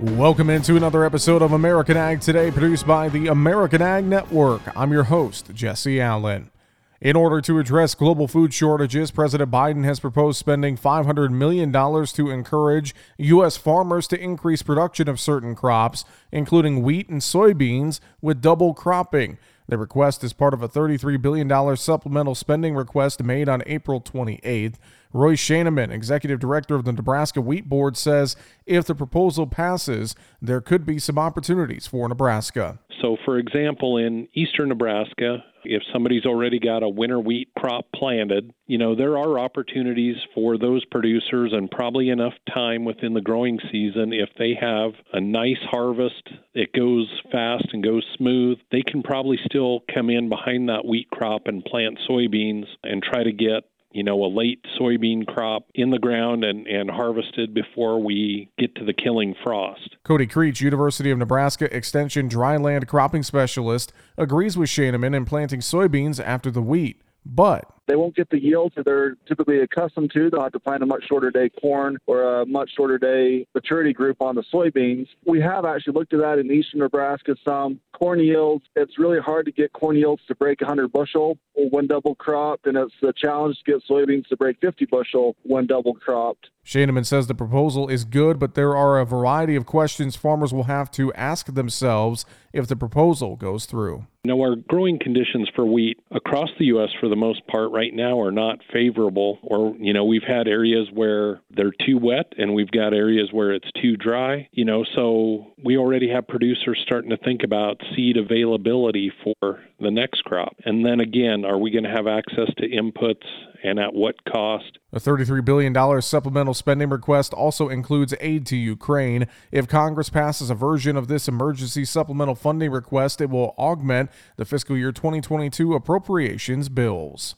Welcome into another episode of American Ag Today, produced by the American Ag Network. I'm your host, Jesse Allen. In order to address global food shortages, President Biden has proposed spending $500 million to encourage U.S. farmers to increase production of certain crops, including wheat and soybeans, with double cropping. The request is part of a $33 billion supplemental spending request made on April 28th. Royce Schaneman, executive director of the Nebraska Wheat Board, says if the proposal passes, there could be some opportunities for Nebraska. So, for example, in eastern Nebraska, if somebody's already got a winter wheat crop planted, you know, there are opportunities for those producers and probably enough time within the growing season if they have a nice harvest, it goes fast and goes smooth, they can probably still come in behind that wheat crop and plant soybeans and try to get you know, a late soybean crop in the ground and, and harvested before we get to the killing frost. Cody Creech, University of Nebraska Extension dryland cropping specialist, agrees with Schaneman in planting soybeans after the wheat. But they won't get the yields that they're typically accustomed to. They'll have to plant a much shorter day corn or a much shorter day maturity group on the soybeans. We have actually looked at that in eastern Nebraska some. Corn yields, it's really hard to get corn yields to break 100 bushel when double cropped, and it's a challenge to get soybeans to break 50 bushel when double cropped. Schaneman says the proposal is good, but there are a variety of questions farmers will have to ask themselves if the proposal goes through. Now, our growing conditions for wheat across the U.S., for the most part, right now are not favorable. Or, you know, we've had areas where they're too wet and we've got areas where it's too dry, you know, so we already have producers starting to think about seed availability for the next crop. And then again, are we going to have access to inputs and at what cost? A $33 billion supplemental spending request also includes aid to Ukraine. If Congress passes a version of this emergency supplemental funding request, it will augment the fiscal year 2022 appropriations bills.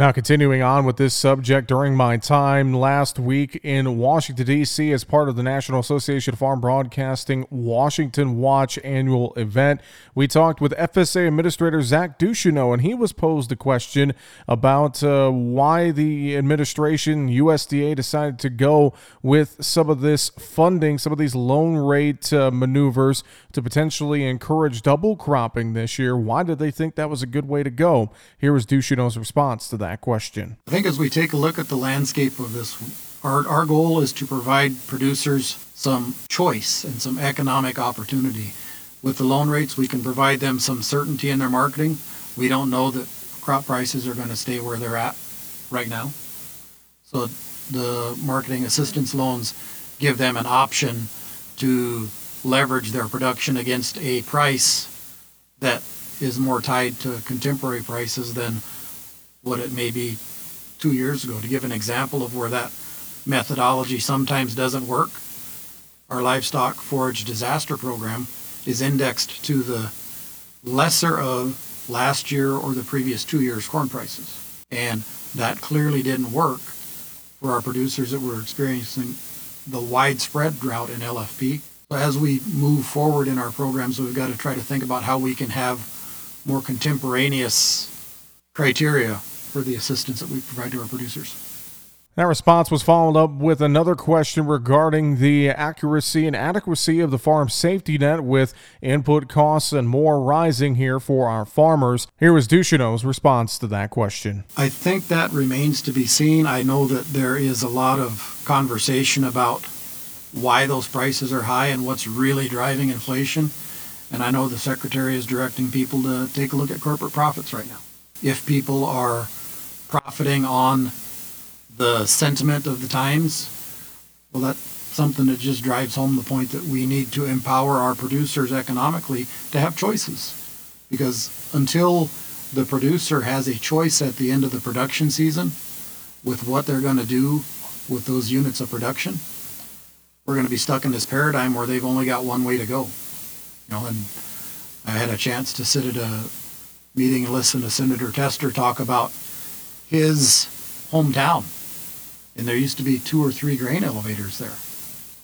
Now, continuing on with this subject, during my time last week in Washington, D.C., as part of the National Association of Farm Broadcasting Washington Watch annual event, we talked with FSA Administrator Zach Ducheneaux, and he was posed a question about uh, why the administration, USDA, decided to go with some of this funding, some of these loan rate uh, maneuvers to potentially encourage double cropping this year. Why did they think that was a good way to go? Here was Ducheneaux's response to that that question. I think as we take a look at the landscape of this, our, our goal is to provide producers some choice and some economic opportunity. With the loan rates, we can provide them some certainty in their marketing. We don't know that crop prices are going to stay where they're at right now. So the marketing assistance loans give them an option to leverage their production against a price that is more tied to contemporary prices than what it may be two years ago. To give an example of where that methodology sometimes doesn't work, our livestock forage disaster program is indexed to the lesser of last year or the previous two years' corn prices. And that clearly didn't work for our producers that were experiencing the widespread drought in LFP. So as we move forward in our programs, we've got to try to think about how we can have more contemporaneous criteria for the assistance that we provide to our producers. That response was followed up with another question regarding the accuracy and adequacy of the farm safety net with input costs and more rising here for our farmers. Here was Ducheneaux's response to that question. I think that remains to be seen. I know that there is a lot of conversation about why those prices are high and what's really driving inflation. And I know the Secretary is directing people to take a look at corporate profits right now. If people are profiting on the sentiment of the times, well, that's something that just drives home the point that we need to empower our producers economically to have choices. Because until the producer has a choice at the end of the production season with what they're going to do with those units of production, we're going to be stuck in this paradigm where they've only got one way to go. You know, and I had a chance to sit at a meeting and listen to Senator Tester talk about his hometown. And there used to be two or three grain elevators there.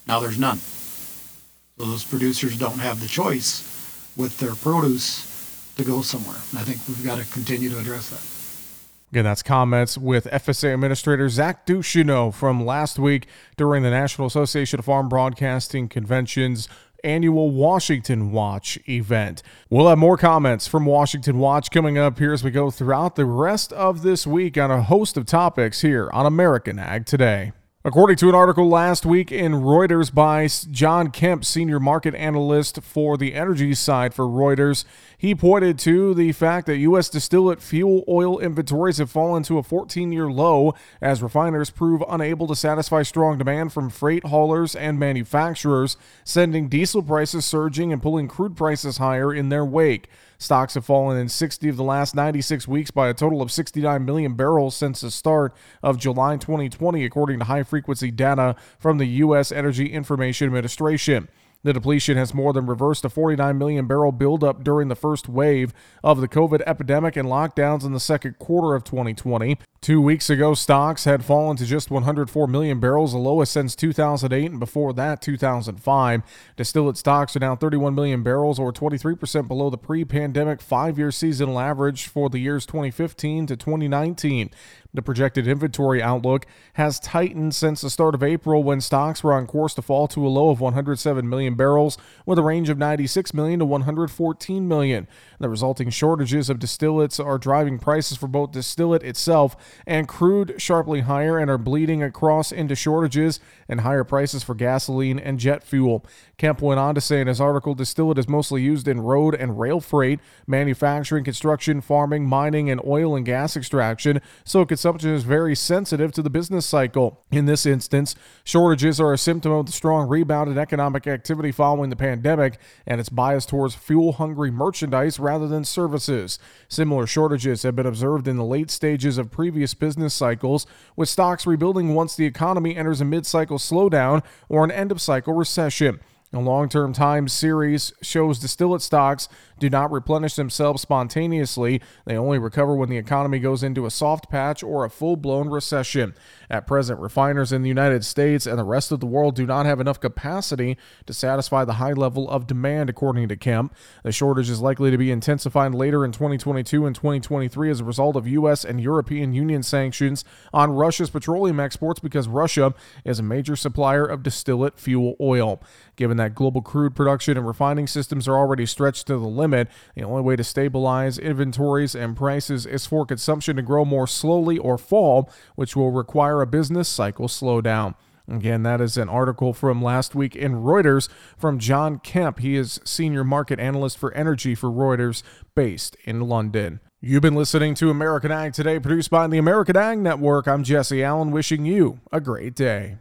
Now there's none. So those producers don't have the choice with their produce to go somewhere. And I think we've got to continue to address that. Again, that's comments with FSA Administrator Zach Ducheneaux from last week during the National Association of Farm Broadcasting Convention's annual Washington Watch event. We'll have more comments from Washington Watch coming up here as we go throughout the rest of this week on a host of topics here on American Ag Today. According to an article last week in Reuters by John Kemp, senior market analyst for the energy side for Reuters, he pointed to the fact that U.S. distillate fuel oil inventories have fallen to a 14 year low as refiners prove unable to satisfy strong demand from freight haulers and manufacturers, sending diesel prices surging and pulling crude prices higher in their wake. Stocks have fallen in 60 of the last 96 weeks by a total of 69 million barrels since the start of July 2020, according to high frequency data from the U.S. Energy Information Administration. The depletion has more than reversed a 49 million barrel buildup during the first wave of the COVID epidemic and lockdowns in the second quarter of 2020. Two weeks ago, stocks had fallen to just 104 million barrels, the lowest since 2008, and before that, 2005. Distillate stocks are now 31 million barrels, or 23% below the pre pandemic five year seasonal average for the years 2015 to 2019. The projected inventory outlook has tightened since the start of April when stocks were on course to fall to a low of 107 million barrels with a range of 96 million to 114 million. The resulting shortages of distillates are driving prices for both distillate itself and crude sharply higher and are bleeding across into shortages and higher prices for gasoline and jet fuel. Kemp went on to say in his article distillate is mostly used in road and rail freight, manufacturing, construction, farming, mining, and oil and gas extraction, so consumption is very sensitive to the business cycle. In this instance, shortages are a symptom of the strong rebound in economic activity following the pandemic and its bias towards fuel hungry merchandise rather than services. Similar shortages have been observed in the late stages of previous business cycles, with stocks rebuilding once the economy enters a mid cycle slowdown or an end of cycle recession. A long term time series shows distillate stocks do not replenish themselves spontaneously. They only recover when the economy goes into a soft patch or a full blown recession. At present, refiners in the United States and the rest of the world do not have enough capacity to satisfy the high level of demand, according to Kemp. The shortage is likely to be intensified later in 2022 and 2023 as a result of U.S. and European Union sanctions on Russia's petroleum exports because Russia is a major supplier of distillate fuel oil. Given that global crude production and refining systems are already stretched to the limit, the only way to stabilize inventories and prices is for consumption to grow more slowly or fall, which will require a business cycle slowdown. Again, that is an article from last week in Reuters from John Kemp. He is senior market analyst for energy for Reuters, based in London. You've been listening to American Ag Today, produced by the American Ag Network. I'm Jesse Allen, wishing you a great day.